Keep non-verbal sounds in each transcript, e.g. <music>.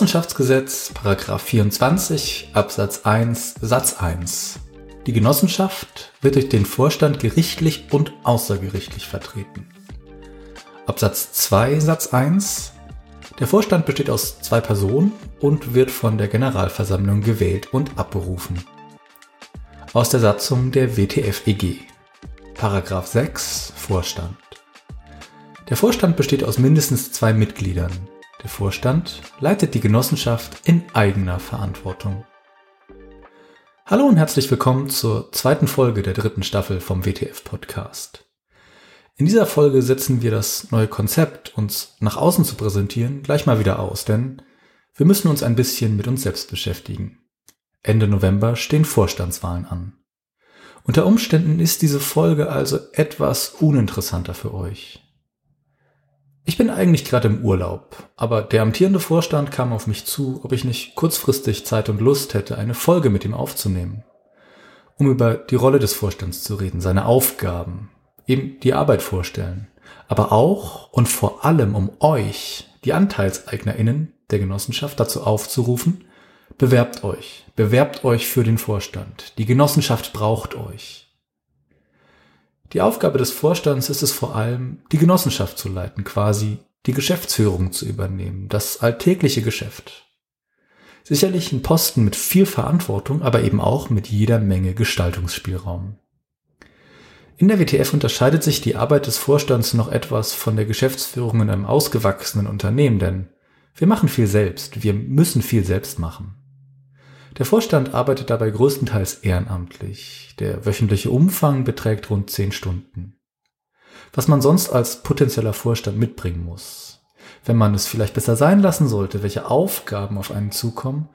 Genossenschaftsgesetz, Paragraph 24, Absatz 1, Satz 1. Die Genossenschaft wird durch den Vorstand gerichtlich und außergerichtlich vertreten. Absatz 2, Satz 1. Der Vorstand besteht aus zwei Personen und wird von der Generalversammlung gewählt und abberufen. Aus der Satzung der WTF-EG. Paragraph 6 Vorstand. Der Vorstand besteht aus mindestens zwei Mitgliedern. Der Vorstand leitet die Genossenschaft in eigener Verantwortung. Hallo und herzlich willkommen zur zweiten Folge der dritten Staffel vom WTF Podcast. In dieser Folge setzen wir das neue Konzept, uns nach außen zu präsentieren, gleich mal wieder aus, denn wir müssen uns ein bisschen mit uns selbst beschäftigen. Ende November stehen Vorstandswahlen an. Unter Umständen ist diese Folge also etwas uninteressanter für euch. Ich bin eigentlich gerade im Urlaub, aber der amtierende Vorstand kam auf mich zu, ob ich nicht kurzfristig Zeit und Lust hätte, eine Folge mit ihm aufzunehmen. Um über die Rolle des Vorstands zu reden, seine Aufgaben, eben die Arbeit vorstellen. Aber auch und vor allem um euch, die AnteilseignerInnen der Genossenschaft, dazu aufzurufen, bewerbt euch, bewerbt euch für den Vorstand. Die Genossenschaft braucht euch. Die Aufgabe des Vorstands ist es vor allem, die Genossenschaft zu leiten, quasi die Geschäftsführung zu übernehmen, das alltägliche Geschäft. Sicherlich ein Posten mit viel Verantwortung, aber eben auch mit jeder Menge Gestaltungsspielraum. In der WTF unterscheidet sich die Arbeit des Vorstands noch etwas von der Geschäftsführung in einem ausgewachsenen Unternehmen, denn wir machen viel selbst, wir müssen viel selbst machen. Der Vorstand arbeitet dabei größtenteils ehrenamtlich. Der wöchentliche Umfang beträgt rund 10 Stunden. Was man sonst als potenzieller Vorstand mitbringen muss. Wenn man es vielleicht besser sein lassen sollte, welche Aufgaben auf einen zukommen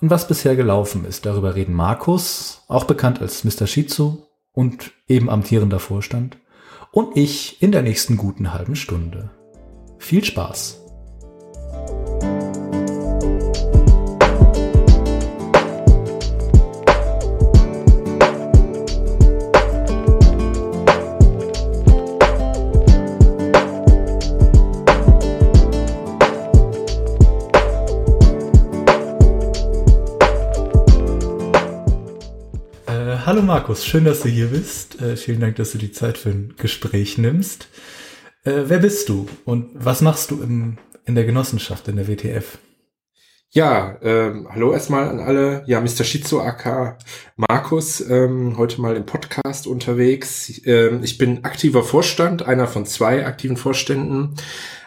und was bisher gelaufen ist. Darüber reden Markus, auch bekannt als Mr. Shizu, und eben amtierender Vorstand und ich in der nächsten guten halben Stunde. Viel Spaß! Markus, schön, dass du hier bist. Äh, vielen Dank, dass du die Zeit für ein Gespräch nimmst. Äh, wer bist du und was machst du im, in der Genossenschaft, in der WTF? Ja, ähm, hallo erstmal an alle. Ja, Mr. Shizu aka Markus, ähm, heute mal im Podcast unterwegs. Ähm, ich bin aktiver Vorstand, einer von zwei aktiven Vorständen.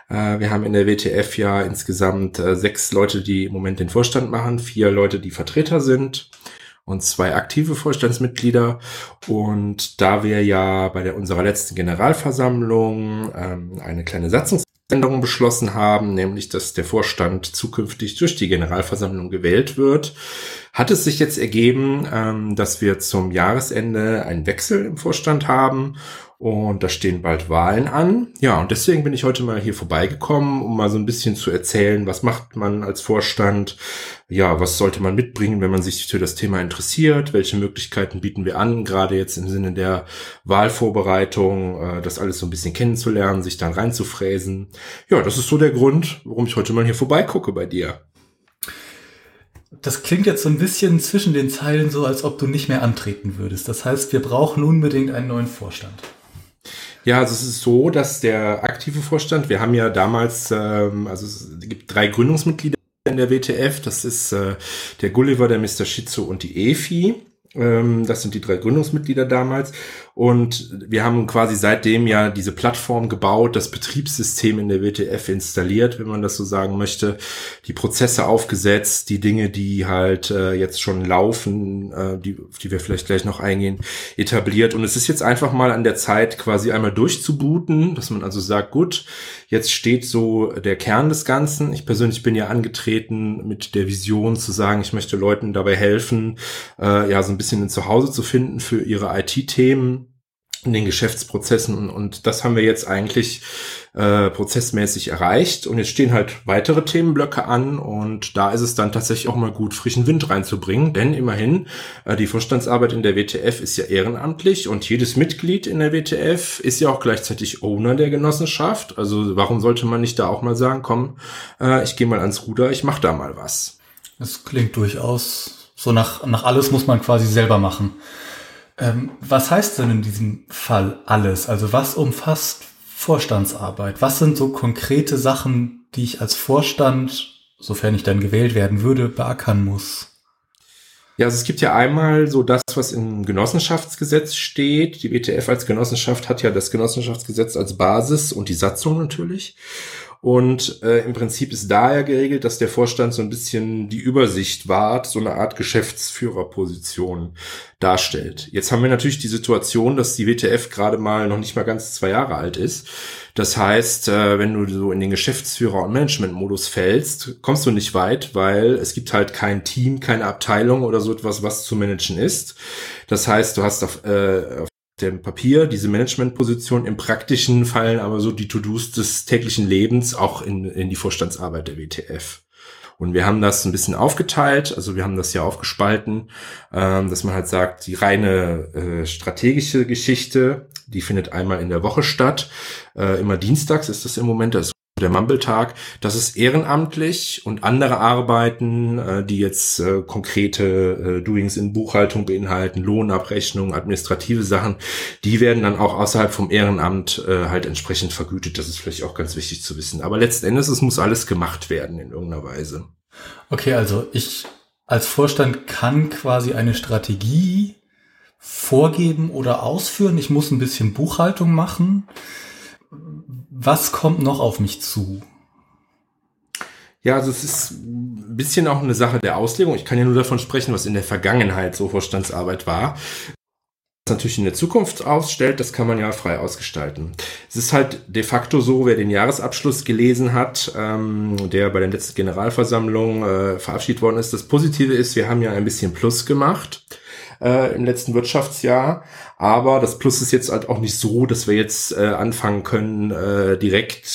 Äh, wir haben in der WTF ja insgesamt äh, sechs Leute, die im Moment den Vorstand machen, vier Leute, die Vertreter sind und zwei aktive Vorstandsmitglieder. Und da wir ja bei der, unserer letzten Generalversammlung ähm, eine kleine Satzungsänderung beschlossen haben, nämlich dass der Vorstand zukünftig durch die Generalversammlung gewählt wird, hat es sich jetzt ergeben, ähm, dass wir zum Jahresende einen Wechsel im Vorstand haben und da stehen bald Wahlen an. Ja, und deswegen bin ich heute mal hier vorbeigekommen, um mal so ein bisschen zu erzählen, was macht man als Vorstand? Ja, was sollte man mitbringen, wenn man sich für das Thema interessiert? Welche Möglichkeiten bieten wir an, gerade jetzt im Sinne der Wahlvorbereitung, äh, das alles so ein bisschen kennenzulernen, sich dann reinzufräsen? Ja, das ist so der Grund, warum ich heute mal hier vorbeigucke bei dir. Das klingt jetzt so ein bisschen zwischen den Zeilen so, als ob du nicht mehr antreten würdest. Das heißt, wir brauchen unbedingt einen neuen Vorstand. Ja, also es ist so, dass der aktive Vorstand, wir haben ja damals, ähm, also es gibt drei Gründungsmitglieder in der WTF, das ist äh, der Gulliver, der Mr. Shizu und die Efi. Ähm, das sind die drei Gründungsmitglieder damals. Und wir haben quasi seitdem ja diese Plattform gebaut, das Betriebssystem in der WTF installiert, wenn man das so sagen möchte, die Prozesse aufgesetzt, die Dinge, die halt äh, jetzt schon laufen, äh, die, auf die wir vielleicht gleich noch eingehen, etabliert. Und es ist jetzt einfach mal an der Zeit, quasi einmal durchzubooten, dass man also sagt, gut, jetzt steht so der Kern des Ganzen. Ich persönlich bin ja angetreten mit der Vision zu sagen, ich möchte Leuten dabei helfen, äh, ja, so ein bisschen ein Zuhause zu finden für ihre IT-Themen in den Geschäftsprozessen. Und das haben wir jetzt eigentlich äh, prozessmäßig erreicht. Und jetzt stehen halt weitere Themenblöcke an. Und da ist es dann tatsächlich auch mal gut, frischen Wind reinzubringen, denn immerhin äh, die Vorstandsarbeit in der WTF ist ja ehrenamtlich. Und jedes Mitglied in der WTF ist ja auch gleichzeitig Owner der Genossenschaft, also warum sollte man nicht da auch mal sagen, komm, äh, ich gehe mal ans Ruder, ich mache da mal was. Das klingt durchaus so nach, nach alles muss man quasi selber machen. Ähm, was heißt denn in diesem Fall alles? Also was umfasst Vorstandsarbeit? Was sind so konkrete Sachen, die ich als Vorstand, sofern ich dann gewählt werden würde, beackern muss? Ja, also es gibt ja einmal so das, was im Genossenschaftsgesetz steht. Die WTF als Genossenschaft hat ja das Genossenschaftsgesetz als Basis und die Satzung natürlich. Und äh, im Prinzip ist daher geregelt, dass der Vorstand so ein bisschen die Übersicht wahrt, so eine Art Geschäftsführerposition darstellt. Jetzt haben wir natürlich die Situation, dass die WTF gerade mal noch nicht mal ganz zwei Jahre alt ist. Das heißt, äh, wenn du so in den Geschäftsführer- und Management-Modus fällst, kommst du nicht weit, weil es gibt halt kein Team, keine Abteilung oder so etwas, was zu managen ist. Das heißt, du hast auf, äh, auf dem Papier, diese Managementposition, im praktischen fallen aber so die To-Dos des täglichen Lebens auch in, in die Vorstandsarbeit der WTF. Und wir haben das ein bisschen aufgeteilt, also wir haben das ja aufgespalten, ähm, dass man halt sagt, die reine äh, strategische Geschichte, die findet einmal in der Woche statt. Äh, immer dienstags ist das im Moment, das der Mumble-Tag, das ist ehrenamtlich und andere Arbeiten, äh, die jetzt äh, konkrete äh, Doings in Buchhaltung beinhalten, Lohnabrechnung, administrative Sachen, die werden dann auch außerhalb vom Ehrenamt äh, halt entsprechend vergütet. Das ist vielleicht auch ganz wichtig zu wissen. Aber letzten Endes, es muss alles gemacht werden in irgendeiner Weise. Okay, also ich als Vorstand kann quasi eine Strategie vorgeben oder ausführen. Ich muss ein bisschen Buchhaltung machen was kommt noch auf mich zu? Ja, also es ist ein bisschen auch eine Sache der Auslegung. Ich kann ja nur davon sprechen, was in der Vergangenheit so Vorstandsarbeit war. Was natürlich in der Zukunft ausstellt, das kann man ja frei ausgestalten. Es ist halt de facto so, wer den Jahresabschluss gelesen hat, ähm, der bei der letzten Generalversammlung äh, verabschiedet worden ist. Das Positive ist, wir haben ja ein bisschen Plus gemacht äh, im letzten Wirtschaftsjahr. Aber das Plus ist jetzt halt auch nicht so, dass wir jetzt äh, anfangen können, äh, direkt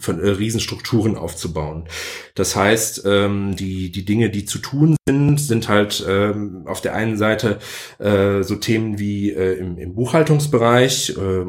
von äh, Riesenstrukturen aufzubauen. Das heißt, ähm, die, die Dinge, die zu tun sind, sind halt ähm, auf der einen Seite äh, so Themen wie äh, im, im Buchhaltungsbereich, äh,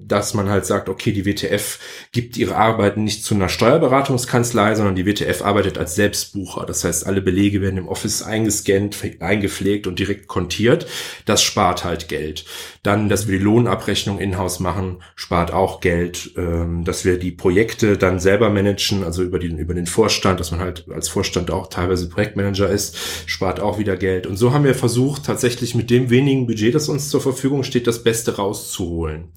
dass man halt sagt, okay, die WTF gibt ihre Arbeiten nicht zu einer Steuerberatungskanzlei, sondern die WTF arbeitet als Selbstbucher. Das heißt, alle Belege werden im Office eingescannt, eingepflegt und direkt kontiert. Das spart halt Geld. Dann, dass wir die Lohnabrechnung in-house machen, spart auch Geld. Ähm, dass wir die Projekte dann selber managen, also über den, über den Vorstand, dass man halt als Vorstand auch teilweise Projektmanager ist, spart auch wieder Geld. Und so haben wir versucht, tatsächlich mit dem wenigen Budget, das uns zur Verfügung steht, das Beste rauszuholen.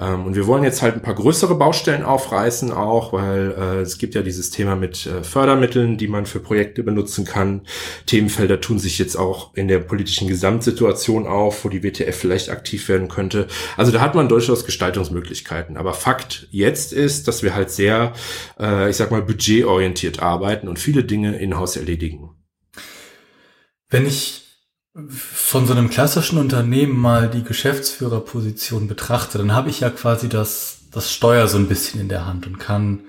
Ähm, und wir wollen jetzt halt ein paar größere Baustellen aufreißen auch, weil äh, es gibt ja dieses Thema mit äh, Fördermitteln, die man für Projekte benutzen kann. Themenfelder tun sich jetzt auch in der politischen Gesamtsituation auf, wo die WTF vielleicht aktiv werden könnte. Also da hat man durchaus Gestaltungsmöglichkeiten. Aber Fakt jetzt ist, dass wir halt sehr, äh, ich sag mal, budgetorientiert arbeiten und viele Dinge in-house erledigen. Wenn ich von so einem klassischen Unternehmen mal die Geschäftsführerposition betrachte, dann habe ich ja quasi das, das Steuer so ein bisschen in der Hand und kann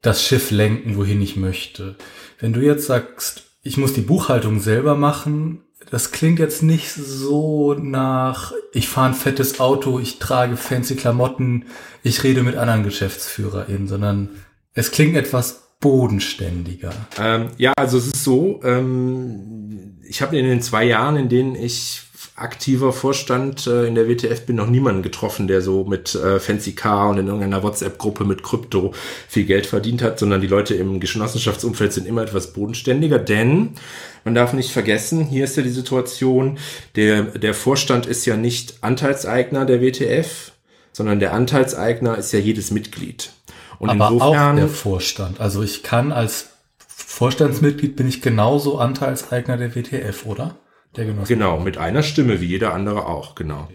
das Schiff lenken, wohin ich möchte. Wenn du jetzt sagst, ich muss die Buchhaltung selber machen, das klingt jetzt nicht so nach, ich fahre ein fettes Auto, ich trage fancy Klamotten, ich rede mit anderen GeschäftsführerInnen, sondern es klingt etwas bodenständiger. Ähm, ja, also es ist so, ähm, ich habe in den zwei Jahren, in denen ich aktiver Vorstand äh, in der WTF bin, noch niemanden getroffen, der so mit äh, Fancy Car und in irgendeiner WhatsApp-Gruppe mit Krypto viel Geld verdient hat, sondern die Leute im Genossenschaftsumfeld sind immer etwas bodenständiger, denn man darf nicht vergessen, hier ist ja die Situation, der, der Vorstand ist ja nicht Anteilseigner der WTF, sondern der Anteilseigner ist ja jedes Mitglied. Und Aber insofern, auch der Vorstand. Also ich kann als Vorstandsmitglied bin ich genauso Anteilseigner der WTF, oder? Genau, mit einer Stimme, wie jeder andere auch, genau.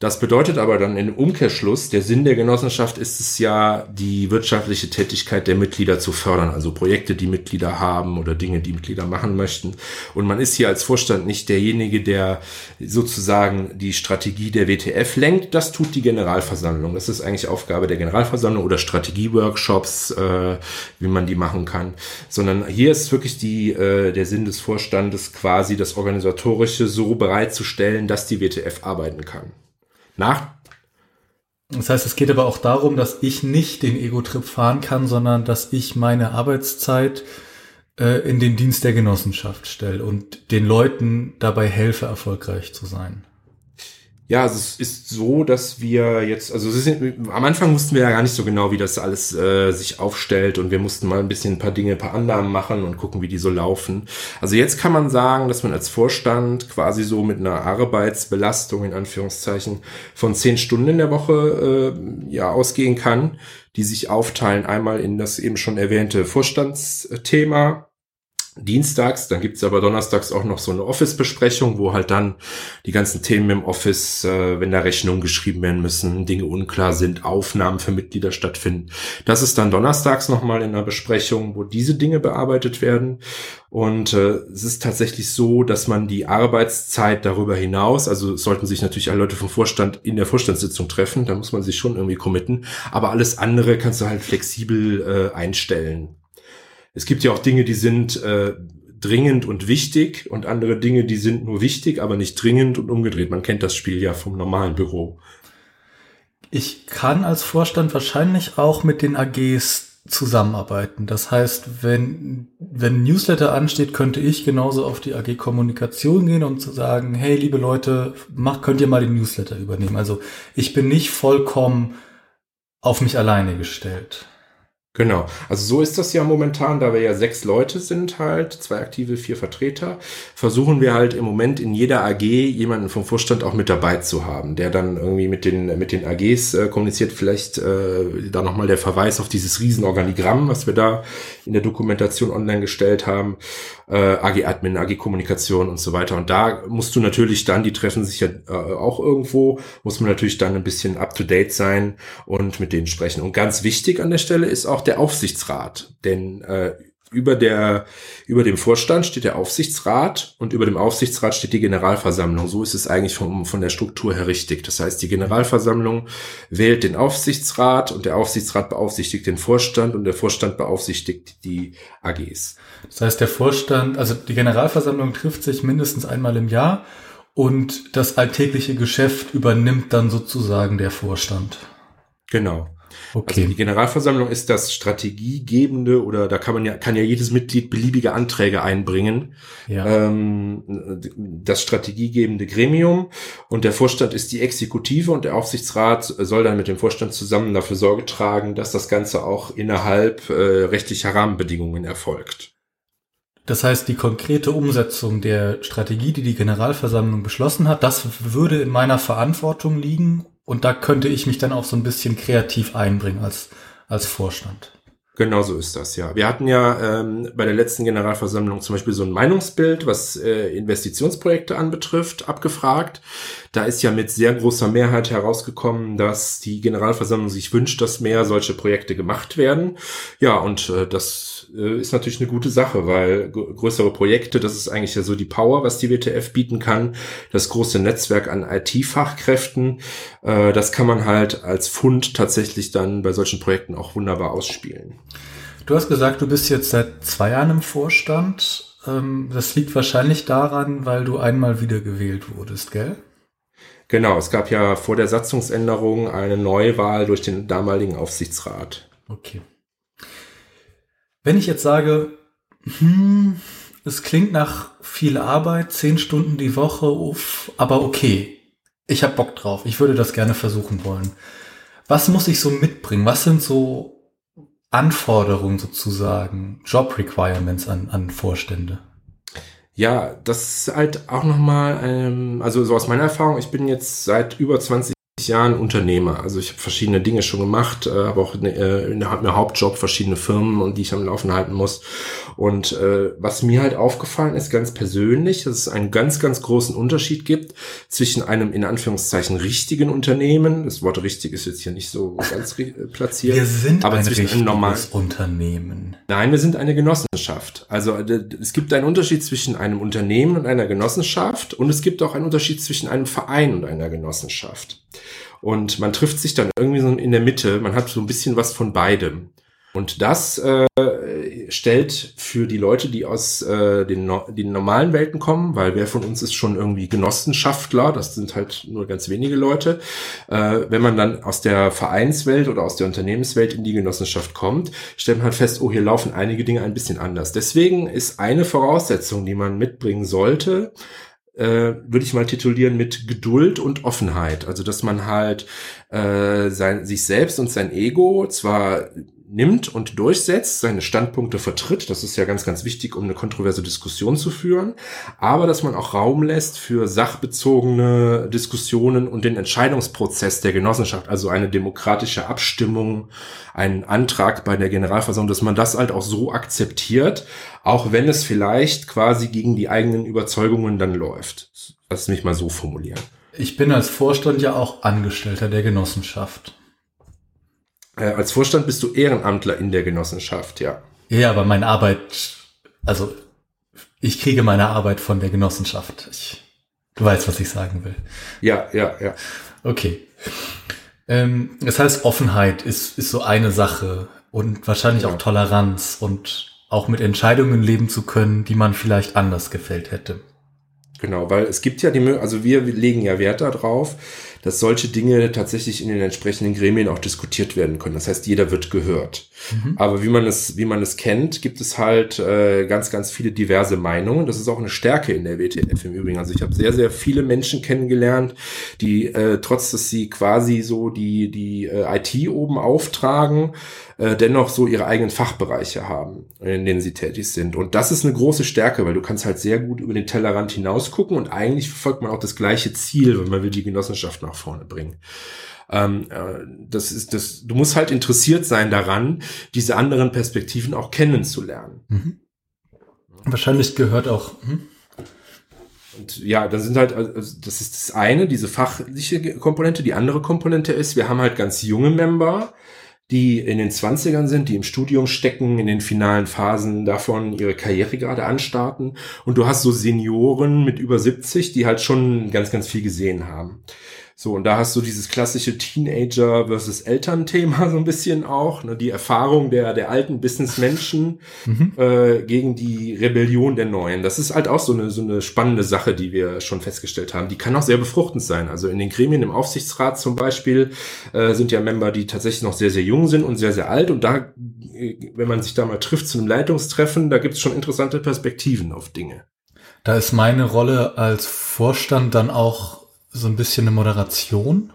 Das bedeutet aber dann im Umkehrschluss, der Sinn der Genossenschaft ist es ja, die wirtschaftliche Tätigkeit der Mitglieder zu fördern, also Projekte, die Mitglieder haben oder Dinge, die Mitglieder machen möchten. Und man ist hier als Vorstand nicht derjenige, der sozusagen die Strategie der WTF lenkt. Das tut die Generalversammlung. Das ist eigentlich Aufgabe der Generalversammlung oder Strategieworkshops, äh, wie man die machen kann. Sondern hier ist wirklich die, äh, der Sinn des Vorstandes quasi das Organisatorische so bereitzustellen, dass die WTF arbeiten kann nach. Das heißt, es geht aber auch darum, dass ich nicht den Ego-Trip fahren kann, sondern dass ich meine Arbeitszeit äh, in den Dienst der Genossenschaft stelle und den Leuten dabei helfe, erfolgreich zu sein. Ja, also es ist so, dass wir jetzt, also ist, am Anfang wussten wir ja gar nicht so genau, wie das alles äh, sich aufstellt und wir mussten mal ein bisschen ein paar Dinge, ein paar Annahmen machen und gucken, wie die so laufen. Also jetzt kann man sagen, dass man als Vorstand quasi so mit einer Arbeitsbelastung in Anführungszeichen von zehn Stunden in der Woche äh, ja ausgehen kann, die sich aufteilen einmal in das eben schon erwähnte Vorstandsthema, dienstags. Dann gibt's aber donnerstags auch noch so eine Office-Besprechung, wo halt dann die ganzen Themen im Office, äh, wenn da Rechnungen geschrieben werden müssen, Dinge unklar sind, Aufnahmen für Mitglieder stattfinden. Das ist dann donnerstags nochmal in einer Besprechung, wo diese Dinge bearbeitet werden. Und äh, es ist tatsächlich so, dass man die Arbeitszeit darüber hinaus, also sollten sich natürlich alle Leute vom Vorstand in der Vorstandssitzung treffen, da muss man sich schon irgendwie committen, aber alles andere kannst du halt flexibel äh, einstellen. Es gibt ja auch Dinge, die sind äh, dringend und wichtig und andere Dinge, die sind nur wichtig, aber nicht dringend und umgedreht. Man kennt das Spiel ja vom normalen Büro. Ich kann als Vorstand wahrscheinlich auch mit den AGs zusammenarbeiten. Das heißt, wenn, wenn Newsletter ansteht, könnte ich genauso auf die AG Kommunikation gehen und zu sagen, hey, liebe Leute, mach, könnt ihr mal den Newsletter übernehmen. Also ich bin nicht vollkommen auf mich alleine gestellt. Genau. Also so ist das ja momentan, da wir ja sechs Leute sind halt, zwei aktive, vier Vertreter, versuchen wir halt im Moment in jeder AG jemanden vom Vorstand auch mit dabei zu haben, der dann irgendwie mit den, mit den AGs äh, kommuniziert. Vielleicht äh, da nochmal der Verweis auf dieses Riesenorganigramm, was wir da in der Dokumentation online gestellt haben. Äh, AG Admin, AG Kommunikation und so weiter. Und da musst du natürlich dann, die treffen sich ja äh, auch irgendwo, muss man natürlich dann ein bisschen up to date sein und mit denen sprechen. Und ganz wichtig an der Stelle ist auch der Aufsichtsrat. Denn äh, über der über dem Vorstand steht der Aufsichtsrat und über dem Aufsichtsrat steht die Generalversammlung. So ist es eigentlich von, von der Struktur her richtig. Das heißt, die Generalversammlung wählt den Aufsichtsrat und der Aufsichtsrat beaufsichtigt den Vorstand und der Vorstand beaufsichtigt die AGs. Das heißt, der Vorstand, also die Generalversammlung trifft sich mindestens einmal im Jahr und das alltägliche Geschäft übernimmt dann sozusagen der Vorstand. Genau. Okay. Also die Generalversammlung ist das strategiegebende oder da kann man ja, kann ja jedes Mitglied beliebige Anträge einbringen. Ja. Ähm, das strategiegebende Gremium und der Vorstand ist die Exekutive und der Aufsichtsrat soll dann mit dem Vorstand zusammen dafür Sorge tragen, dass das Ganze auch innerhalb äh, rechtlicher Rahmenbedingungen erfolgt. Das heißt, die konkrete Umsetzung der Strategie, die die Generalversammlung beschlossen hat, das würde in meiner Verantwortung liegen und da könnte ich mich dann auch so ein bisschen kreativ einbringen als, als Vorstand. Genau so ist das, ja. Wir hatten ja ähm, bei der letzten Generalversammlung zum Beispiel so ein Meinungsbild, was äh, Investitionsprojekte anbetrifft, abgefragt. Da ist ja mit sehr großer Mehrheit herausgekommen, dass die Generalversammlung sich wünscht, dass mehr solche Projekte gemacht werden. Ja, und äh, das äh, ist natürlich eine gute Sache, weil größere Projekte, das ist eigentlich ja so die Power, was die WTF bieten kann. Das große Netzwerk an IT-Fachkräften, äh, das kann man halt als Fund tatsächlich dann bei solchen Projekten auch wunderbar ausspielen. Du hast gesagt, du bist jetzt seit zwei Jahren im Vorstand. Ähm, das liegt wahrscheinlich daran, weil du einmal wieder gewählt wurdest, gell? Genau, es gab ja vor der Satzungsänderung eine Neuwahl durch den damaligen Aufsichtsrat. Okay. Wenn ich jetzt sage, hm, es klingt nach viel Arbeit, zehn Stunden die Woche, uff, aber okay, ich habe Bock drauf, ich würde das gerne versuchen wollen. Was muss ich so mitbringen? Was sind so Anforderungen sozusagen, Job Requirements an, an Vorstände? Ja, das ist halt auch nochmal, ähm, also so aus meiner Erfahrung, ich bin jetzt seit über 20 Jahren Unternehmer. Also ich habe verschiedene Dinge schon gemacht, äh, habe auch eine, äh, eine, eine Hauptjob, verschiedene Firmen und die ich am Laufen halten muss. Und äh, was mir halt aufgefallen ist, ganz persönlich, dass es einen ganz, ganz großen Unterschied gibt zwischen einem in Anführungszeichen richtigen Unternehmen. Das Wort richtig ist jetzt hier nicht so ganz platziert. Wir sind aber ein zwischen einem Unternehmen. Nein, wir sind eine Genossenschaft. Also es gibt einen Unterschied zwischen einem Unternehmen und einer Genossenschaft und es gibt auch einen Unterschied zwischen einem Verein und einer Genossenschaft. Und man trifft sich dann irgendwie so in der Mitte, man hat so ein bisschen was von beidem. Und das äh, stellt für die Leute, die aus äh, den, no den normalen Welten kommen, weil wer von uns ist schon irgendwie Genossenschaftler, das sind halt nur ganz wenige Leute, äh, wenn man dann aus der Vereinswelt oder aus der Unternehmenswelt in die Genossenschaft kommt, stellt man halt fest, oh, hier laufen einige Dinge ein bisschen anders. Deswegen ist eine Voraussetzung, die man mitbringen sollte, äh, würde ich mal titulieren mit Geduld und Offenheit. Also dass man halt äh, sein, sich selbst und sein Ego zwar nimmt und durchsetzt, seine Standpunkte vertritt. Das ist ja ganz, ganz wichtig, um eine kontroverse Diskussion zu führen. Aber dass man auch Raum lässt für sachbezogene Diskussionen und den Entscheidungsprozess der Genossenschaft, also eine demokratische Abstimmung, einen Antrag bei der Generalversammlung, dass man das halt auch so akzeptiert, auch wenn es vielleicht quasi gegen die eigenen Überzeugungen dann läuft. Lass mich mal so formulieren. Ich bin als Vorstand ja auch Angestellter der Genossenschaft. Äh, als Vorstand bist du Ehrenamtler in der Genossenschaft, ja. Ja, aber meine Arbeit, also ich kriege meine Arbeit von der Genossenschaft. Ich, du weißt, was ich sagen will. Ja, ja, ja. Okay. Ähm, das heißt, Offenheit ist, ist so eine Sache und wahrscheinlich ja. auch Toleranz und auch mit Entscheidungen leben zu können, die man vielleicht anders gefällt hätte. Genau, weil es gibt ja die, also wir legen ja Wert darauf, dass solche Dinge tatsächlich in den entsprechenden Gremien auch diskutiert werden können. Das heißt, jeder wird gehört. Mhm. Aber wie man es, wie man es kennt, gibt es halt äh, ganz, ganz viele diverse Meinungen. Das ist auch eine Stärke in der WTF im Übrigen. Also ich habe sehr, sehr viele Menschen kennengelernt, die äh, trotz, dass sie quasi so die die äh, IT oben auftragen, äh, dennoch so ihre eigenen Fachbereiche haben, in denen sie tätig sind. Und das ist eine große Stärke, weil du kannst halt sehr gut über den Tellerrand hinaus gucken und eigentlich verfolgt man auch das gleiche Ziel, wenn man will die Genossenschaft nach vorne bringen. Ähm, äh, das ist das, du musst halt interessiert sein daran, diese anderen Perspektiven auch kennenzulernen. Mhm. Wahrscheinlich gehört auch. Hm? Und ja, dann sind halt, also das ist das eine, diese fachliche Komponente. Die andere Komponente ist, wir haben halt ganz junge Member, die in den Zwanzigern sind, die im Studium stecken, in den finalen Phasen davon ihre Karriere gerade anstarten. Und du hast so Senioren mit über 70, die halt schon ganz, ganz viel gesehen haben. So, und da hast du dieses klassische Teenager versus Eltern-Thema so ein bisschen auch, ne, die Erfahrung der, der alten Businessmenschen mhm. äh, gegen die Rebellion der Neuen. Das ist halt auch so eine, so eine spannende Sache, die wir schon festgestellt haben. Die kann auch sehr befruchtend sein. Also in den Gremien im Aufsichtsrat zum Beispiel äh, sind ja Member, die tatsächlich noch sehr, sehr jung sind und sehr, sehr alt. Und da, äh, wenn man sich da mal trifft zu einem Leitungstreffen, da gibt es schon interessante Perspektiven auf Dinge. Da ist meine Rolle als Vorstand dann auch so ein bisschen eine Moderation?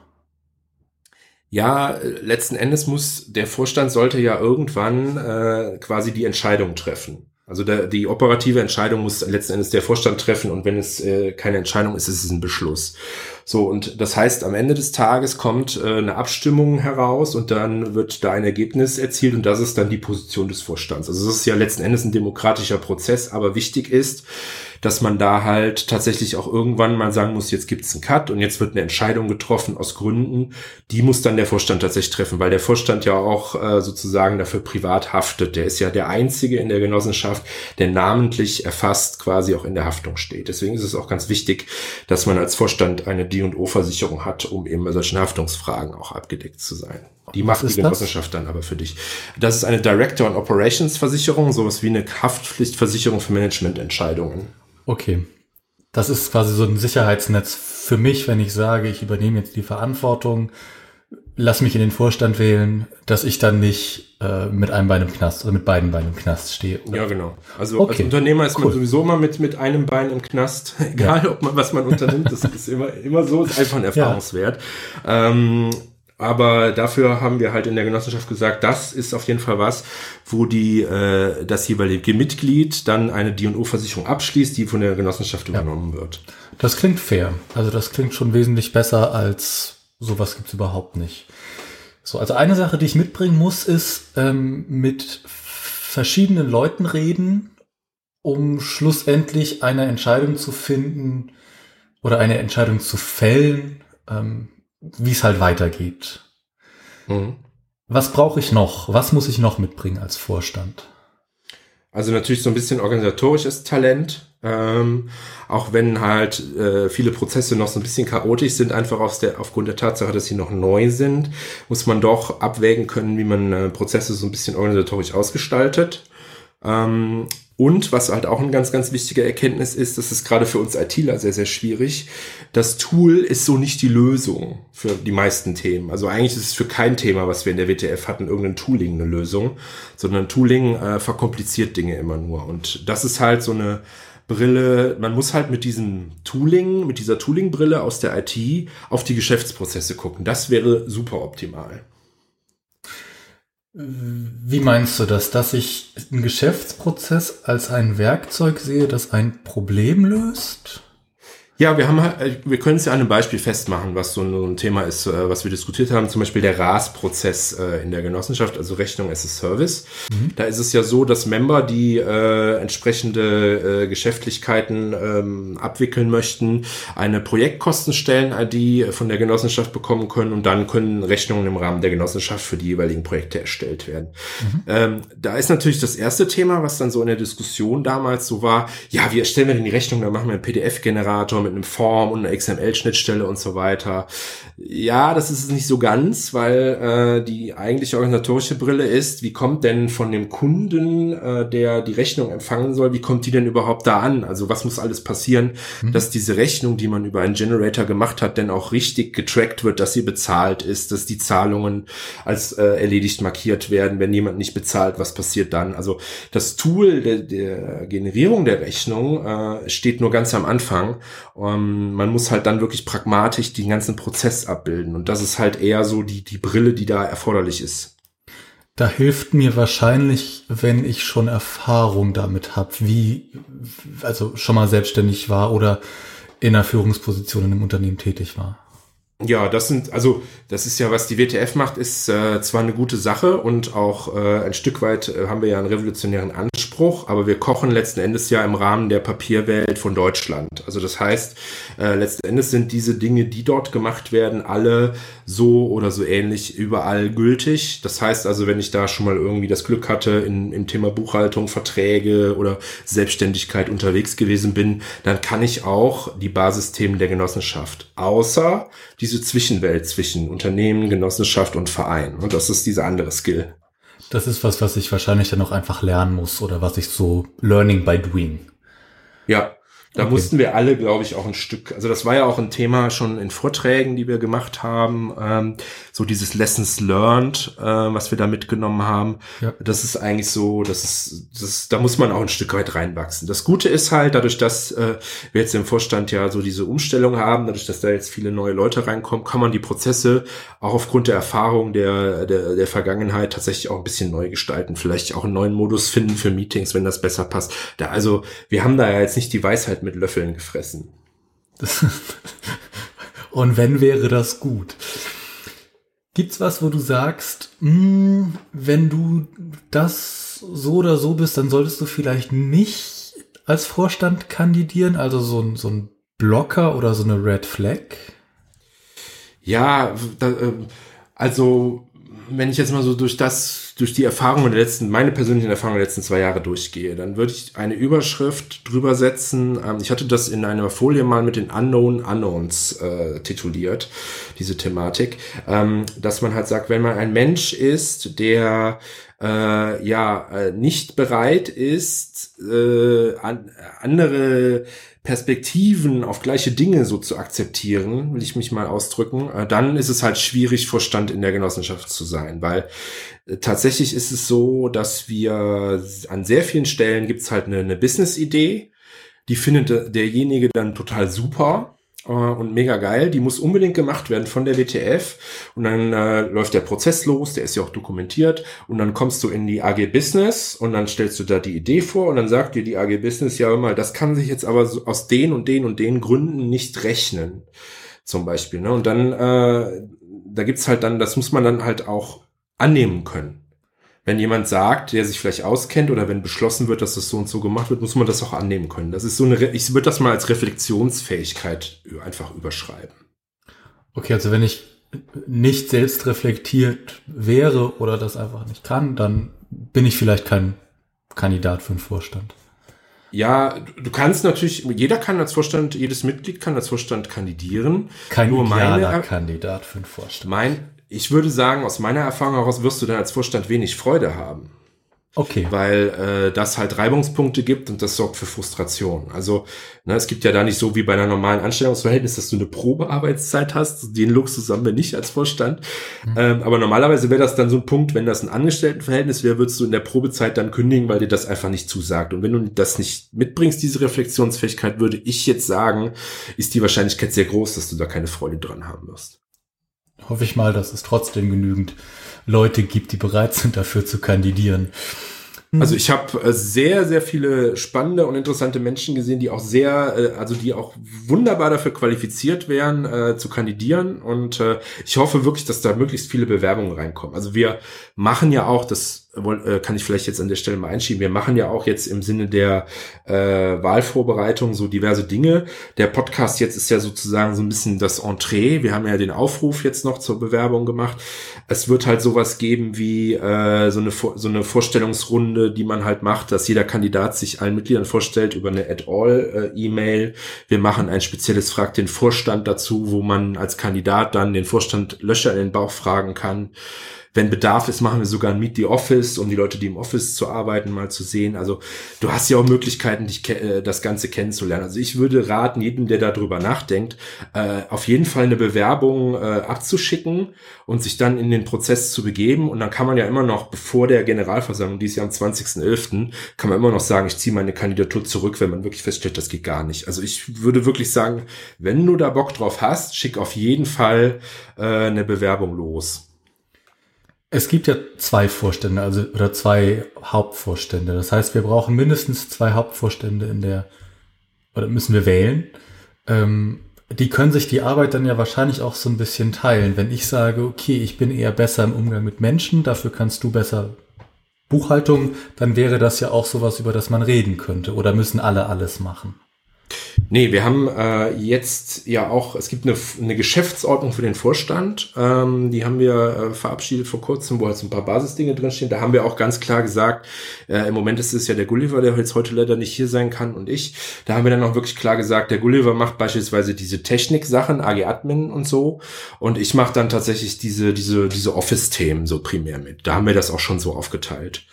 Ja, letzten Endes muss der Vorstand sollte ja irgendwann äh, quasi die Entscheidung treffen. Also der, die operative Entscheidung muss letzten Endes der Vorstand treffen und wenn es äh, keine Entscheidung ist, ist es ein Beschluss. So, und das heißt, am Ende des Tages kommt äh, eine Abstimmung heraus und dann wird da ein Ergebnis erzielt und das ist dann die Position des Vorstands. Also das ist ja letzten Endes ein demokratischer Prozess, aber wichtig ist, dass man da halt tatsächlich auch irgendwann mal sagen muss, jetzt gibt's einen Cut und jetzt wird eine Entscheidung getroffen aus Gründen, die muss dann der Vorstand tatsächlich treffen, weil der Vorstand ja auch äh, sozusagen dafür privat haftet. Der ist ja der Einzige in der Genossenschaft, der namentlich erfasst quasi auch in der Haftung steht. Deswegen ist es auch ganz wichtig, dass man als Vorstand eine D&O-Versicherung hat, um eben bei solchen Haftungsfragen auch abgedeckt zu sein. Die macht die Genossenschaft das? dann aber für dich. Das ist eine Director and Operations Versicherung, sowas wie eine Haftpflichtversicherung für Managemententscheidungen. Okay. Das ist quasi so ein Sicherheitsnetz für mich, wenn ich sage, ich übernehme jetzt die Verantwortung, lass mich in den Vorstand wählen, dass ich dann nicht äh, mit einem Bein im Knast oder mit beiden Beinen im Knast stehe. Oder? Ja, genau. Also okay. als Unternehmer ist cool. man sowieso immer mit, mit einem Bein im Knast, <laughs> egal ja. ob man was man unternimmt, das ist immer, immer so, ist einfach ein Erfahrungswert. Ja. Ähm, aber dafür haben wir halt in der Genossenschaft gesagt, das ist auf jeden Fall was, wo die äh, das jeweilige Mitglied dann eine D&O-Versicherung abschließt, die von der Genossenschaft übernommen ja. wird. Das klingt fair. Also das klingt schon wesentlich besser als sowas gibt's überhaupt nicht. So, also eine Sache, die ich mitbringen muss, ist ähm, mit verschiedenen Leuten reden, um schlussendlich eine Entscheidung zu finden oder eine Entscheidung zu fällen, ähm, wie es halt weitergeht. Mhm. Was brauche ich noch? Was muss ich noch mitbringen als Vorstand? Also natürlich so ein bisschen organisatorisches Talent, ähm, auch wenn halt äh, viele Prozesse noch so ein bisschen chaotisch sind, einfach aus der, aufgrund der Tatsache, dass sie noch neu sind, muss man doch abwägen können, wie man äh, Prozesse so ein bisschen organisatorisch ausgestaltet. Ähm, und was halt auch eine ganz, ganz wichtige Erkenntnis ist, das ist gerade für uns ITler sehr, sehr schwierig. Das Tool ist so nicht die Lösung für die meisten Themen. Also eigentlich ist es für kein Thema, was wir in der WTF hatten, irgendein Tooling eine Lösung, sondern Tooling äh, verkompliziert Dinge immer nur. Und das ist halt so eine Brille, man muss halt mit diesem Tooling, mit dieser Tooling-Brille aus der IT auf die Geschäftsprozesse gucken. Das wäre super optimal. Wie meinst du das, dass ich einen Geschäftsprozess als ein Werkzeug sehe, das ein Problem löst? Ja, wir haben halt, äh, wir können es ja an einem Beispiel festmachen, was so ein, Thema ist, äh, was wir diskutiert haben. Zum Beispiel der RAS-Prozess äh, in der Genossenschaft, also Rechnung as a Service. Mhm. Da ist es ja so, dass Member, die äh, entsprechende äh, Geschäftlichkeiten ähm, abwickeln möchten, eine Projektkostenstellen-ID von der Genossenschaft bekommen können und dann können Rechnungen im Rahmen der Genossenschaft für die jeweiligen Projekte erstellt werden. Mhm. Ähm, da ist natürlich das erste Thema, was dann so in der Diskussion damals so war, ja, wie erstellen wir denn die Rechnung? Da machen wir einen PDF-Generator mit einem Form und einer XML-Schnittstelle und so weiter. Ja, das ist es nicht so ganz, weil äh, die eigentliche organisatorische Brille ist, wie kommt denn von dem Kunden, äh, der die Rechnung empfangen soll, wie kommt die denn überhaupt da an? Also was muss alles passieren, mhm. dass diese Rechnung, die man über einen Generator gemacht hat, denn auch richtig getrackt wird, dass sie bezahlt ist, dass die Zahlungen als äh, erledigt markiert werden, wenn jemand nicht bezahlt, was passiert dann? Also das Tool der, der Generierung der Rechnung äh, steht nur ganz am Anfang ähm, man muss halt dann wirklich pragmatisch den ganzen Prozess abbilden. Und das ist halt eher so die, die Brille, die da erforderlich ist. Da hilft mir wahrscheinlich, wenn ich schon Erfahrung damit habe, wie, also schon mal selbstständig war oder in einer Führungsposition in einem Unternehmen tätig war. Ja, das sind, also das ist ja, was die WTF macht, ist äh, zwar eine gute Sache und auch äh, ein Stück weit äh, haben wir ja einen revolutionären Anspruch, aber wir kochen letzten Endes ja im Rahmen der Papierwelt von Deutschland. Also das heißt, äh, letzten Endes sind diese Dinge, die dort gemacht werden, alle so oder so ähnlich überall gültig. Das heißt also, wenn ich da schon mal irgendwie das Glück hatte, in, im Thema Buchhaltung, Verträge oder Selbstständigkeit unterwegs gewesen bin, dann kann ich auch die Basisthemen der Genossenschaft. Außer diese Zwischenwelt zwischen Unternehmen, Genossenschaft und Verein. Und das ist dieser andere Skill. Das ist was, was ich wahrscheinlich dann auch einfach lernen muss oder was ich so Learning by Doing. Ja, da okay. mussten wir alle, glaube ich, auch ein Stück, also das war ja auch ein Thema schon in Vorträgen, die wir gemacht haben, ähm, so dieses Lessons Learned, äh, was wir da mitgenommen haben. Ja. Das ist eigentlich so, das ist, das, da muss man auch ein Stück weit reinwachsen. Das Gute ist halt, dadurch, dass äh, wir jetzt im Vorstand ja so diese Umstellung haben, dadurch, dass da jetzt viele neue Leute reinkommen, kann man die Prozesse auch aufgrund der Erfahrung der, der, der Vergangenheit tatsächlich auch ein bisschen neu gestalten. Vielleicht auch einen neuen Modus finden für Meetings, wenn das besser passt. Da, also, wir haben da ja jetzt nicht die Weisheit mit Löffeln gefressen. <laughs> Und wenn wäre das gut. Gibt's was, wo du sagst, mh, hm, wenn du das so oder so bist, dann solltest du vielleicht nicht als Vorstand kandidieren, also so ein, so ein Blocker oder so eine Red Flag? Ja, da, ähm, also wenn ich jetzt mal so durch das, durch die Erfahrungen der letzten, meine persönlichen Erfahrungen der letzten zwei Jahre durchgehe, dann würde ich eine Überschrift drüber setzen. Ähm, ich hatte das in einer Folie mal mit den Unknown Unknowns äh, tituliert, diese Thematik, ähm, dass man halt sagt, wenn man ein Mensch ist, der äh, ja äh, nicht bereit ist, äh, an, andere Perspektiven auf gleiche Dinge so zu akzeptieren, will ich mich mal ausdrücken, äh, dann ist es halt schwierig, Vorstand in der Genossenschaft zu sein, weil äh, tatsächlich ist es so, dass wir an sehr vielen Stellen gibt's halt eine, eine Business-Idee, die findet derjenige dann total super und mega geil. Die muss unbedingt gemacht werden von der WTF. Und dann äh, läuft der Prozess los, der ist ja auch dokumentiert. Und dann kommst du in die AG Business und dann stellst du da die Idee vor und dann sagt dir die AG Business ja immer, das kann sich jetzt aber so aus den und den und den Gründen nicht rechnen. zum Beispiel. Ne? Und dann, äh, da gibt's halt dann, das muss man dann halt auch annehmen können. Wenn jemand sagt, der sich vielleicht auskennt oder wenn beschlossen wird, dass das so und so gemacht wird, muss man das auch annehmen können. Das ist so eine, ich würde das mal als Reflexionsfähigkeit einfach überschreiben. Okay, also wenn ich nicht selbst reflektiert wäre oder das einfach nicht kann, dann bin ich vielleicht kein Kandidat für einen Vorstand. Ja, du kannst natürlich, jeder kann als Vorstand, jedes Mitglied kann als Vorstand kandidieren. Kein Nur meine, Kandidat für einen Vorstand. Mein, ich würde sagen, aus meiner Erfahrung heraus wirst du dann als Vorstand wenig Freude haben. Okay. Weil äh, das halt Reibungspunkte gibt und das sorgt für Frustration. Also ne, es gibt ja da nicht so wie bei einer normalen Anstellungsverhältnis, dass du eine Probearbeitszeit hast. Den Luxus haben wir nicht als Vorstand. Mhm. Ähm, aber normalerweise wäre das dann so ein Punkt, wenn das ein Angestelltenverhältnis wäre, würdest du in der Probezeit dann kündigen, weil dir das einfach nicht zusagt. Und wenn du das nicht mitbringst, diese Reflexionsfähigkeit, würde ich jetzt sagen, ist die Wahrscheinlichkeit sehr groß, dass du da keine Freude dran haben wirst. Hoffe ich mal, dass es trotzdem genügend Leute gibt, die bereit sind, dafür zu kandidieren. Also ich habe äh, sehr, sehr viele spannende und interessante Menschen gesehen, die auch sehr, äh, also die auch wunderbar dafür qualifiziert wären, äh, zu kandidieren. Und äh, ich hoffe wirklich, dass da möglichst viele Bewerbungen reinkommen. Also wir machen ja auch, das kann ich vielleicht jetzt an der Stelle mal einschieben. Wir machen ja auch jetzt im Sinne der äh, Wahlvorbereitung so diverse Dinge. Der Podcast jetzt ist ja sozusagen so ein bisschen das Entree. Wir haben ja den Aufruf jetzt noch zur Bewerbung gemacht. Es wird halt sowas geben wie äh, so, eine, so eine Vorstellungsrunde, die man halt macht, dass jeder Kandidat sich allen Mitgliedern vorstellt über eine Add-all-E-Mail. Wir machen ein spezielles Frag den Vorstand dazu, wo man als Kandidat dann den Vorstand Löcher in den Bauch fragen kann. Wenn Bedarf ist, machen wir sogar ein Meet the Office, um die Leute, die im Office zu arbeiten, mal zu sehen. Also du hast ja auch Möglichkeiten, dich äh, das Ganze kennenzulernen. Also ich würde raten, jedem, der darüber nachdenkt, äh, auf jeden Fall eine Bewerbung äh, abzuschicken und sich dann in den Prozess zu begeben. Und dann kann man ja immer noch, bevor der Generalversammlung, die ist ja am 20.11., kann man immer noch sagen, ich ziehe meine Kandidatur zurück, wenn man wirklich feststellt, das geht gar nicht. Also ich würde wirklich sagen, wenn du da Bock drauf hast, schick auf jeden Fall äh, eine Bewerbung los. Es gibt ja zwei Vorstände, also oder zwei Hauptvorstände. Das heißt, wir brauchen mindestens zwei Hauptvorstände in der, oder müssen wir wählen. Ähm, die können sich die Arbeit dann ja wahrscheinlich auch so ein bisschen teilen. Wenn ich sage, okay, ich bin eher besser im Umgang mit Menschen, dafür kannst du besser Buchhaltung, dann wäre das ja auch sowas, über das man reden könnte. Oder müssen alle alles machen? Nee, wir haben äh, jetzt ja auch, es gibt eine, eine Geschäftsordnung für den Vorstand, ähm, die haben wir äh, verabschiedet vor kurzem, wo halt so ein paar Basisdinge drinstehen. Da haben wir auch ganz klar gesagt, äh, im Moment ist es ja der Gulliver, der jetzt heute leider nicht hier sein kann und ich. Da haben wir dann auch wirklich klar gesagt, der Gulliver macht beispielsweise diese Technik-Sachen, AG Admin und so und ich mache dann tatsächlich diese, diese, diese Office-Themen so primär mit. Da haben wir das auch schon so aufgeteilt.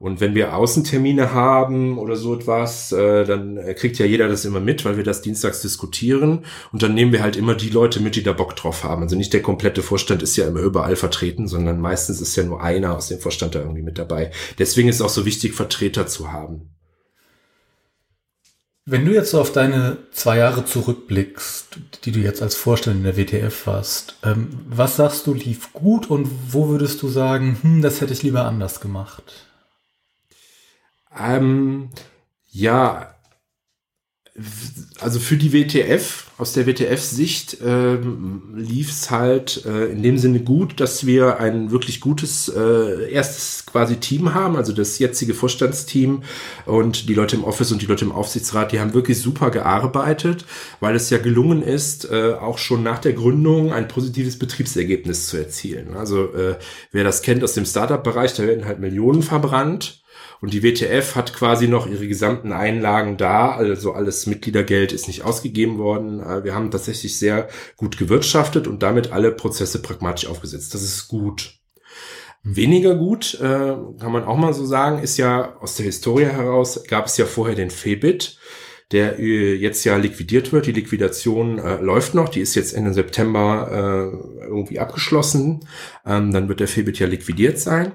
Und wenn wir Außentermine haben oder so etwas, äh, dann kriegt ja jeder das immer mit, weil wir das dienstags diskutieren. Und dann nehmen wir halt immer die Leute mit, die da Bock drauf haben. Also nicht der komplette Vorstand ist ja immer überall vertreten, sondern meistens ist ja nur einer aus dem Vorstand da irgendwie mit dabei. Deswegen ist es auch so wichtig, Vertreter zu haben. Wenn du jetzt so auf deine zwei Jahre zurückblickst, die du jetzt als Vorstand in der WTF warst, ähm, was sagst du lief gut und wo würdest du sagen, hm, das hätte ich lieber anders gemacht? Ähm, ja, also für die WTF, aus der WTF-Sicht ähm, lief es halt äh, in dem Sinne gut, dass wir ein wirklich gutes äh, erstes quasi Team haben, also das jetzige Vorstandsteam. Und die Leute im Office und die Leute im Aufsichtsrat, die haben wirklich super gearbeitet, weil es ja gelungen ist, äh, auch schon nach der Gründung ein positives Betriebsergebnis zu erzielen. Also äh, wer das kennt aus dem Startup-Bereich, da werden halt Millionen verbrannt und die WTF hat quasi noch ihre gesamten Einlagen da, also alles Mitgliedergeld ist nicht ausgegeben worden. Äh, wir haben tatsächlich sehr gut gewirtschaftet und damit alle Prozesse pragmatisch aufgesetzt. Das ist gut. Weniger gut, äh, kann man auch mal so sagen, ist ja aus der Historie heraus, gab es ja vorher den Febit, der äh, jetzt ja liquidiert wird. Die Liquidation äh, läuft noch, die ist jetzt Ende September äh, irgendwie abgeschlossen. Ähm, dann wird der Febit ja liquidiert sein.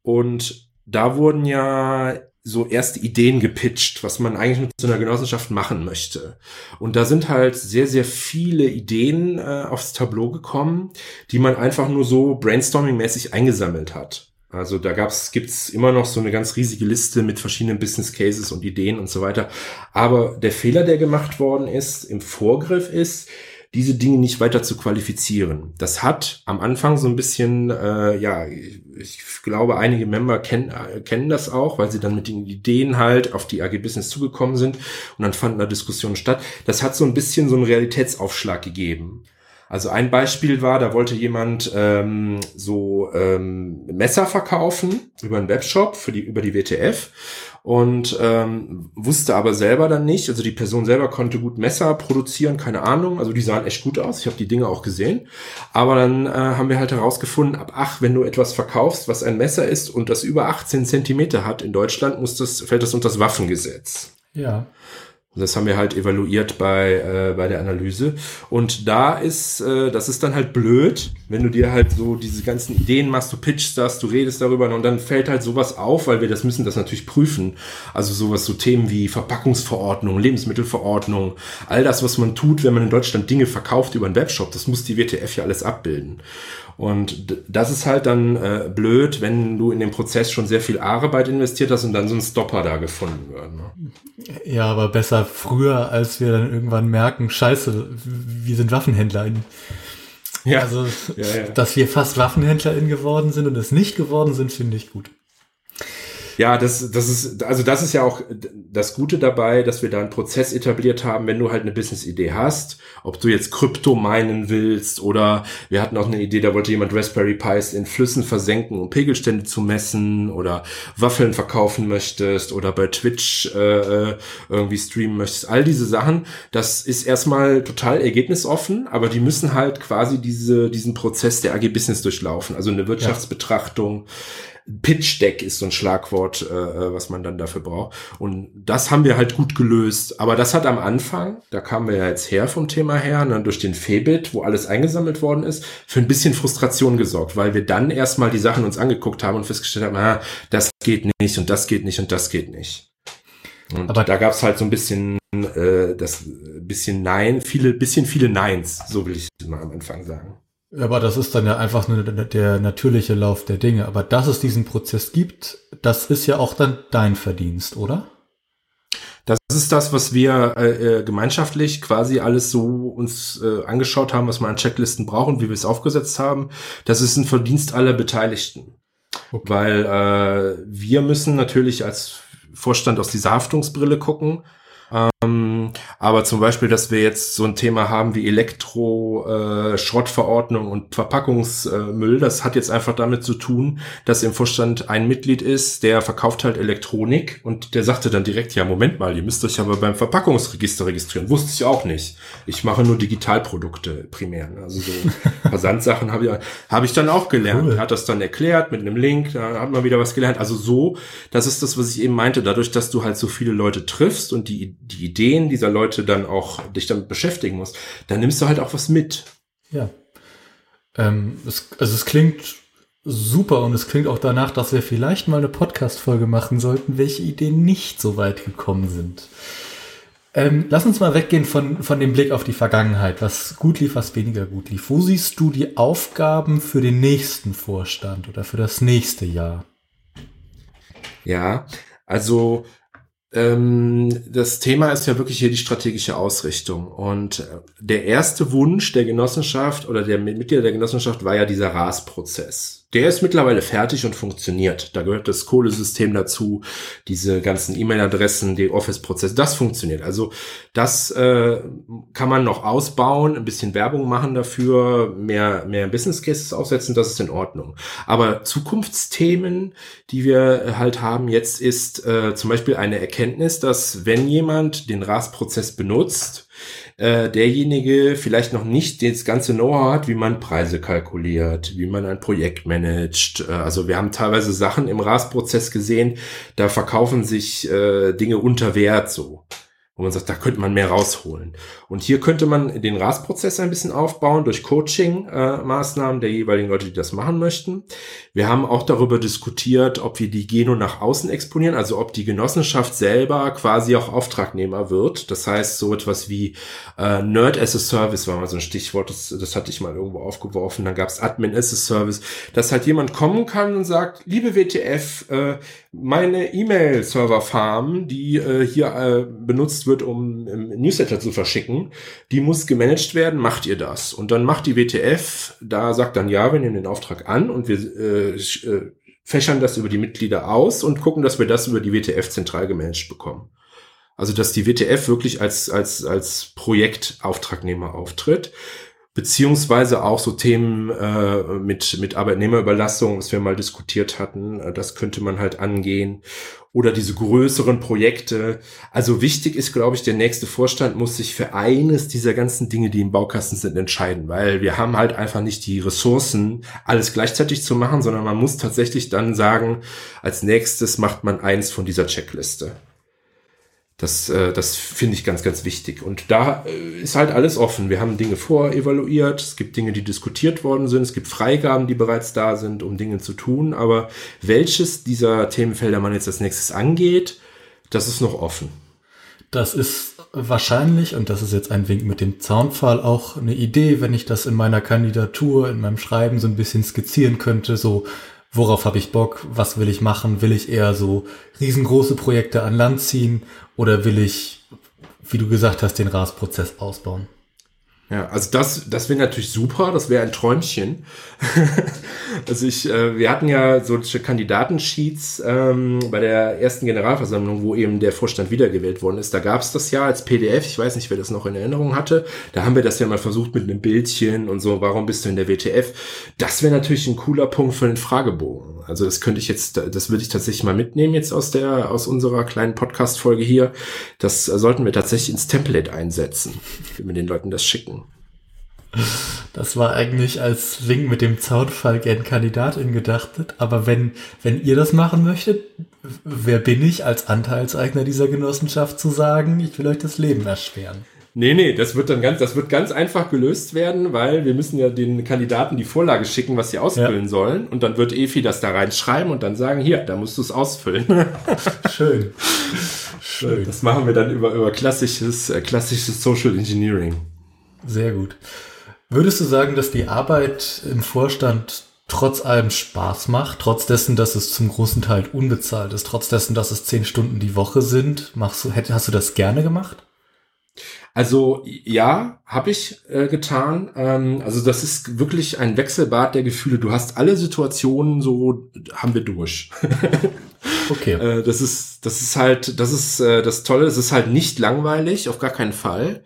Und da wurden ja so erste Ideen gepitcht, was man eigentlich mit so einer Genossenschaft machen möchte. Und da sind halt sehr, sehr viele Ideen äh, aufs Tableau gekommen, die man einfach nur so brainstorming-mäßig eingesammelt hat. Also da gab's, gibt's immer noch so eine ganz riesige Liste mit verschiedenen Business Cases und Ideen und so weiter. Aber der Fehler, der gemacht worden ist, im Vorgriff ist, diese Dinge nicht weiter zu qualifizieren. Das hat am Anfang so ein bisschen, äh, ja, ich glaube, einige Member kennen, äh, kennen das auch, weil sie dann mit den Ideen halt auf die AG Business zugekommen sind und dann fanden da Diskussionen statt. Das hat so ein bisschen so einen Realitätsaufschlag gegeben. Also ein Beispiel war, da wollte jemand ähm, so ähm, Messer verkaufen über einen Webshop für die über die WTF und ähm, wusste aber selber dann nicht, also die Person selber konnte gut Messer produzieren, keine Ahnung, also die sahen echt gut aus, ich habe die Dinge auch gesehen, aber dann äh, haben wir halt herausgefunden, ab ach, wenn du etwas verkaufst, was ein Messer ist und das über 18 Zentimeter hat in Deutschland, muss das, fällt das unter das Waffengesetz. Ja. Das haben wir halt evaluiert bei, äh, bei der Analyse. Und da ist, äh, das ist dann halt blöd, wenn du dir halt so diese ganzen Ideen machst, du pitchst das, du redest darüber und dann fällt halt sowas auf, weil wir das müssen das natürlich prüfen. Also sowas, so Themen wie Verpackungsverordnung, Lebensmittelverordnung, all das, was man tut, wenn man in Deutschland Dinge verkauft über einen Webshop, das muss die WTF ja alles abbilden. Und das ist halt dann äh, blöd, wenn du in den Prozess schon sehr viel Arbeit investiert hast und dann so ein Stopper da gefunden wird. Ne? Ja, aber besser früher, als wir dann irgendwann merken, scheiße, wir sind WaffenhändlerInnen. Ja. Also, ja, ja. dass wir fast WaffenhändlerInnen geworden sind und es nicht geworden sind, finde ich gut. Ja, das, das ist, also das ist ja auch das Gute dabei, dass wir da einen Prozess etabliert haben, wenn du halt eine Business-Idee hast, ob du jetzt Krypto meinen willst oder wir hatten auch eine Idee, da wollte jemand Raspberry Pis in Flüssen versenken, um Pegelstände zu messen oder Waffeln verkaufen möchtest oder bei Twitch äh, äh irgendwie streamen möchtest. All diese Sachen, das ist erstmal total ergebnisoffen, aber die müssen halt quasi diese, diesen Prozess der AG Business durchlaufen, also eine Wirtschaftsbetrachtung. Ja Pitch Deck ist so ein Schlagwort, äh, äh, was man dann dafür braucht. Und das haben wir halt gut gelöst. Aber das hat am Anfang, da kamen wir ja jetzt her vom Thema her, dann durch den Febit, wo alles eingesammelt worden ist, für ein bisschen Frustration gesorgt, weil wir dann erstmal die Sachen uns angeguckt haben und festgestellt haben, ah, das geht nicht und das geht nicht und das geht nicht. Und Aber da gab es halt so ein bisschen äh, das bisschen Nein, viele, bisschen viele Neins, so will ich mal am Anfang sagen. Aber das ist dann ja einfach nur der natürliche Lauf der Dinge. Aber dass es diesen Prozess gibt, das ist ja auch dann dein Verdienst, oder? Das ist das, was wir äh, äh, gemeinschaftlich quasi alles so uns äh, angeschaut haben, was wir an Checklisten brauchen, wie wir es aufgesetzt haben. Das ist ein Verdienst aller Beteiligten. Okay. Weil äh, wir müssen natürlich als Vorstand aus dieser Haftungsbrille gucken ähm, aber zum Beispiel, dass wir jetzt so ein Thema haben wie Elektro-Schrottverordnung äh, und Verpackungsmüll, das hat jetzt einfach damit zu tun, dass im Vorstand ein Mitglied ist, der verkauft halt Elektronik und der sagte dann direkt, ja, Moment mal, ihr müsst euch aber beim Verpackungsregister registrieren. Wusste ich auch nicht. Ich mache nur Digitalprodukte primär. Ne? Also so <laughs> Versandsachen habe ich, hab ich dann auch gelernt. Cool. Er hat das dann erklärt mit einem Link, da hat man wieder was gelernt. Also so, das ist das, was ich eben meinte, dadurch, dass du halt so viele Leute triffst und die die Ideen dieser Leute dann auch dich damit beschäftigen musst, dann nimmst du halt auch was mit. Ja. Ähm, es, also es klingt super und es klingt auch danach, dass wir vielleicht mal eine Podcast-Folge machen sollten, welche Ideen nicht so weit gekommen sind. Ähm, lass uns mal weggehen von, von dem Blick auf die Vergangenheit, was gut lief, was weniger gut lief. Wo siehst du die Aufgaben für den nächsten Vorstand oder für das nächste Jahr? Ja, also das Thema ist ja wirklich hier die strategische Ausrichtung. Und äh, der erste Wunsch der Genossenschaft oder der Mitglieder der Genossenschaft war ja dieser RAS-Prozess. Der ist mittlerweile fertig und funktioniert. Da gehört das Kohlesystem dazu, diese ganzen E-Mail-Adressen, die Office-Prozess, das funktioniert. Also das äh, kann man noch ausbauen, ein bisschen Werbung machen dafür, mehr, mehr Business Cases aufsetzen, das ist in Ordnung. Aber Zukunftsthemen, die wir halt haben jetzt, ist äh, zum Beispiel eine Erkenntnis, dass wenn jemand den RAS-Prozess benutzt, äh, derjenige vielleicht noch nicht das ganze Know-how hat, wie man Preise kalkuliert, wie man ein Projekt managt. Äh, also wir haben teilweise Sachen im RAS-Prozess gesehen, da verkaufen sich äh, Dinge unter Wert so wo man sagt, da könnte man mehr rausholen. Und hier könnte man den RAS-Prozess ein bisschen aufbauen durch Coaching-Maßnahmen der jeweiligen Leute, die das machen möchten. Wir haben auch darüber diskutiert, ob wir die Geno nach außen exponieren, also ob die Genossenschaft selber quasi auch Auftragnehmer wird. Das heißt, so etwas wie äh, Nerd as a Service war mal so ein Stichwort, das, das hatte ich mal irgendwo aufgeworfen. Dann gab es Admin as a Service, dass halt jemand kommen kann und sagt, liebe WTF, äh, meine E-Mail-Server-Farm, die äh, hier äh, benutzt wird, um Newsletter zu verschicken, die muss gemanagt werden, macht ihr das? Und dann macht die WTF, da sagt dann ja, wir nehmen den Auftrag an und wir äh, äh, fächern das über die Mitglieder aus und gucken, dass wir das über die WTF zentral gemanagt bekommen. Also dass die WTF wirklich als, als, als Projektauftragnehmer auftritt beziehungsweise auch so Themen äh, mit, mit Arbeitnehmerüberlassung, was wir mal diskutiert hatten, äh, das könnte man halt angehen. Oder diese größeren Projekte. Also wichtig ist, glaube ich, der nächste Vorstand muss sich für eines dieser ganzen Dinge, die im Baukasten sind, entscheiden, weil wir haben halt einfach nicht die Ressourcen, alles gleichzeitig zu machen, sondern man muss tatsächlich dann sagen, als nächstes macht man eins von dieser Checkliste. Das, äh, das finde ich ganz, ganz wichtig. Und da äh, ist halt alles offen. Wir haben Dinge vorevaluiert, es gibt Dinge, die diskutiert worden sind, es gibt Freigaben, die bereits da sind, um Dinge zu tun. Aber welches dieser Themenfelder man jetzt als nächstes angeht, das ist noch offen. Das ist wahrscheinlich, und das ist jetzt ein Wink mit dem Zaunpfahl, auch eine Idee, wenn ich das in meiner Kandidatur, in meinem Schreiben so ein bisschen skizzieren könnte, so worauf habe ich Bock, was will ich machen, will ich eher so riesengroße Projekte an Land ziehen oder will ich, wie du gesagt hast, den RAS-Prozess ausbauen? Ja, also das, das wäre natürlich super, das wäre ein Träumchen. <laughs> also ich, äh, wir hatten ja solche Kandidatensheets ähm, bei der ersten Generalversammlung, wo eben der Vorstand wiedergewählt worden ist. Da gab es das ja als PDF, ich weiß nicht, wer das noch in Erinnerung hatte. Da haben wir das ja mal versucht mit einem Bildchen und so, warum bist du in der WTF? Das wäre natürlich ein cooler Punkt für den Fragebogen. Also das könnte ich jetzt, das würde ich tatsächlich mal mitnehmen jetzt aus der, aus unserer kleinen Podcast-Folge hier. Das sollten wir tatsächlich ins Template einsetzen, wenn wir den Leuten das schicken. Das war eigentlich als Wing mit dem Zaunfall gern Kandidatin gedachtet. Aber wenn, wenn ihr das machen möchtet, wer bin ich als Anteilseigner dieser Genossenschaft zu sagen, ich will euch das Leben erschweren? Nee, nee, das wird dann ganz, das wird ganz einfach gelöst werden, weil wir müssen ja den Kandidaten die Vorlage schicken, was sie ausfüllen ja. sollen. Und dann wird Efi das da reinschreiben und dann sagen, hier, da musst du es ausfüllen. <laughs> Schön. Schön. Das machen wir dann über, über klassisches, äh, klassisches Social Engineering. Sehr gut. Würdest du sagen, dass die Arbeit im Vorstand trotz allem Spaß macht, trotz dessen, dass es zum großen Teil unbezahlt ist, trotz dessen, dass es zehn Stunden die Woche sind? Machst du, hast du das gerne gemacht? Also ja, habe ich äh, getan. Ähm, also das ist wirklich ein Wechselbad der Gefühle. Du hast alle Situationen so, haben wir durch. <laughs> okay. Äh, das ist, das ist halt, das ist äh, das Tolle. Es ist halt nicht langweilig, auf gar keinen Fall.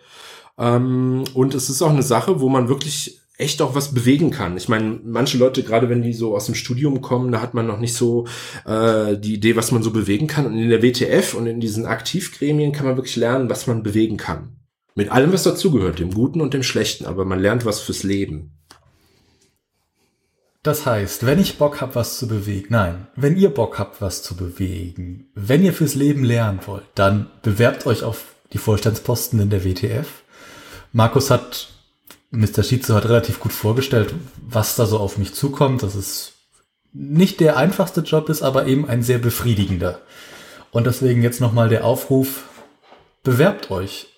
Ähm, und es ist auch eine Sache, wo man wirklich echt auch was bewegen kann. Ich meine, manche Leute, gerade wenn die so aus dem Studium kommen, da hat man noch nicht so äh, die Idee, was man so bewegen kann. Und in der WTF und in diesen Aktivgremien kann man wirklich lernen, was man bewegen kann. Mit allem, was dazugehört, dem Guten und dem Schlechten, aber man lernt was fürs Leben. Das heißt, wenn ich Bock habe, was zu bewegen, nein, wenn ihr Bock habt, was zu bewegen, wenn ihr fürs Leben lernen wollt, dann bewerbt euch auf die Vorstandsposten in der WTF. Markus hat, Mr. Schietze hat relativ gut vorgestellt, was da so auf mich zukommt, dass es nicht der einfachste Job ist, aber eben ein sehr befriedigender. Und deswegen jetzt nochmal der Aufruf, bewerbt euch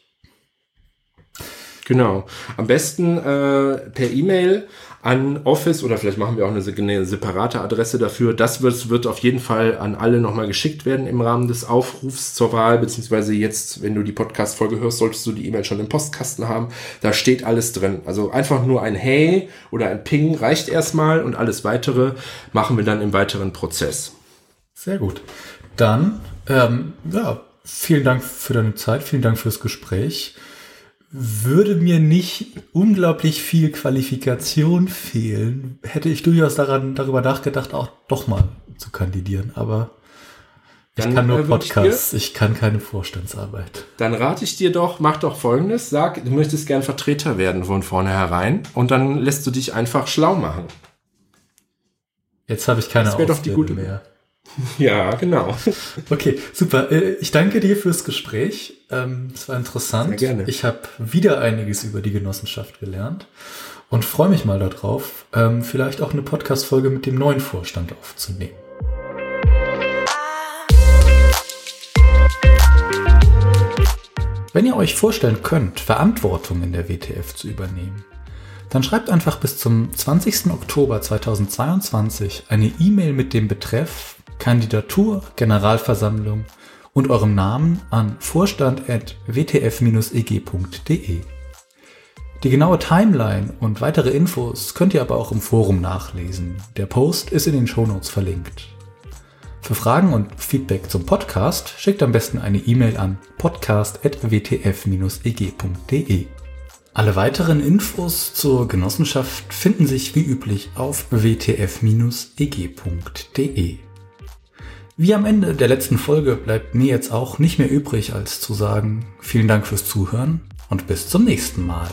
Genau. Am besten äh, per E-Mail an Office oder vielleicht machen wir auch eine, separate Adresse dafür. Das wird, wird auf jeden Fall an alle nochmal geschickt werden im Rahmen des Aufrufs zur Wahl, beziehungsweise jetzt, wenn du die Podcast-Folge hörst, solltest du die E-Mail schon im Postkasten haben. Da steht alles drin. Also einfach nur ein Hey oder ein Ping reicht erstmal und alles weitere machen wir dann im weiteren Prozess. Sehr gut. Dann, ähm, ja, vielen Dank für deine Zeit, vielen Dank fürs Gespräch würde mir nicht unglaublich viel Qualifikation fehlen, hätte ich durchaus daran, darüber nachgedacht, auch doch mal zu kandidieren. Aber ich kann nur äh, Podcasts, ich, ich, kann keine Vorstandsarbeit. Dann rate ich dir doch, mach doch folgendes, sag, du möchtest gern Vertreter werden von vornherein und dann lässt du dich einfach schlau machen. Jetzt habe ich keine das Ausbildung doch die gute mehr. <laughs> Ja, genau. Okay, super. Äh, ich danke dir fürs Gespräch. Ähm, es war interessant. Sehr gerne. Ich habe wieder einiges über die Genossenschaft gelernt und freue mich mal darauf, ähm, vielleicht auch eine Podcast-Folge mit dem neuen Vorstand aufzunehmen. Wenn ihr euch vorstellen könnt, Verantwortung in der WTF zu übernehmen, dann schreibt einfach bis zum 20. Oktober 2022 eine E-Mail mit dem Betreff Kandidatur, Generalversammlung und eurem Namen an vorstand.wtf-eg.de. Die genaue Timeline und weitere Infos könnt ihr aber auch im Forum nachlesen. Der Post ist in den Shownotes verlinkt. Für Fragen und Feedback zum Podcast schickt am besten eine E-Mail an podcast.wtf-eg.de. Alle weiteren Infos zur Genossenschaft finden sich wie üblich auf wtf-eg.de. Wie am Ende der letzten Folge bleibt mir jetzt auch nicht mehr übrig, als zu sagen, vielen Dank fürs Zuhören und bis zum nächsten Mal.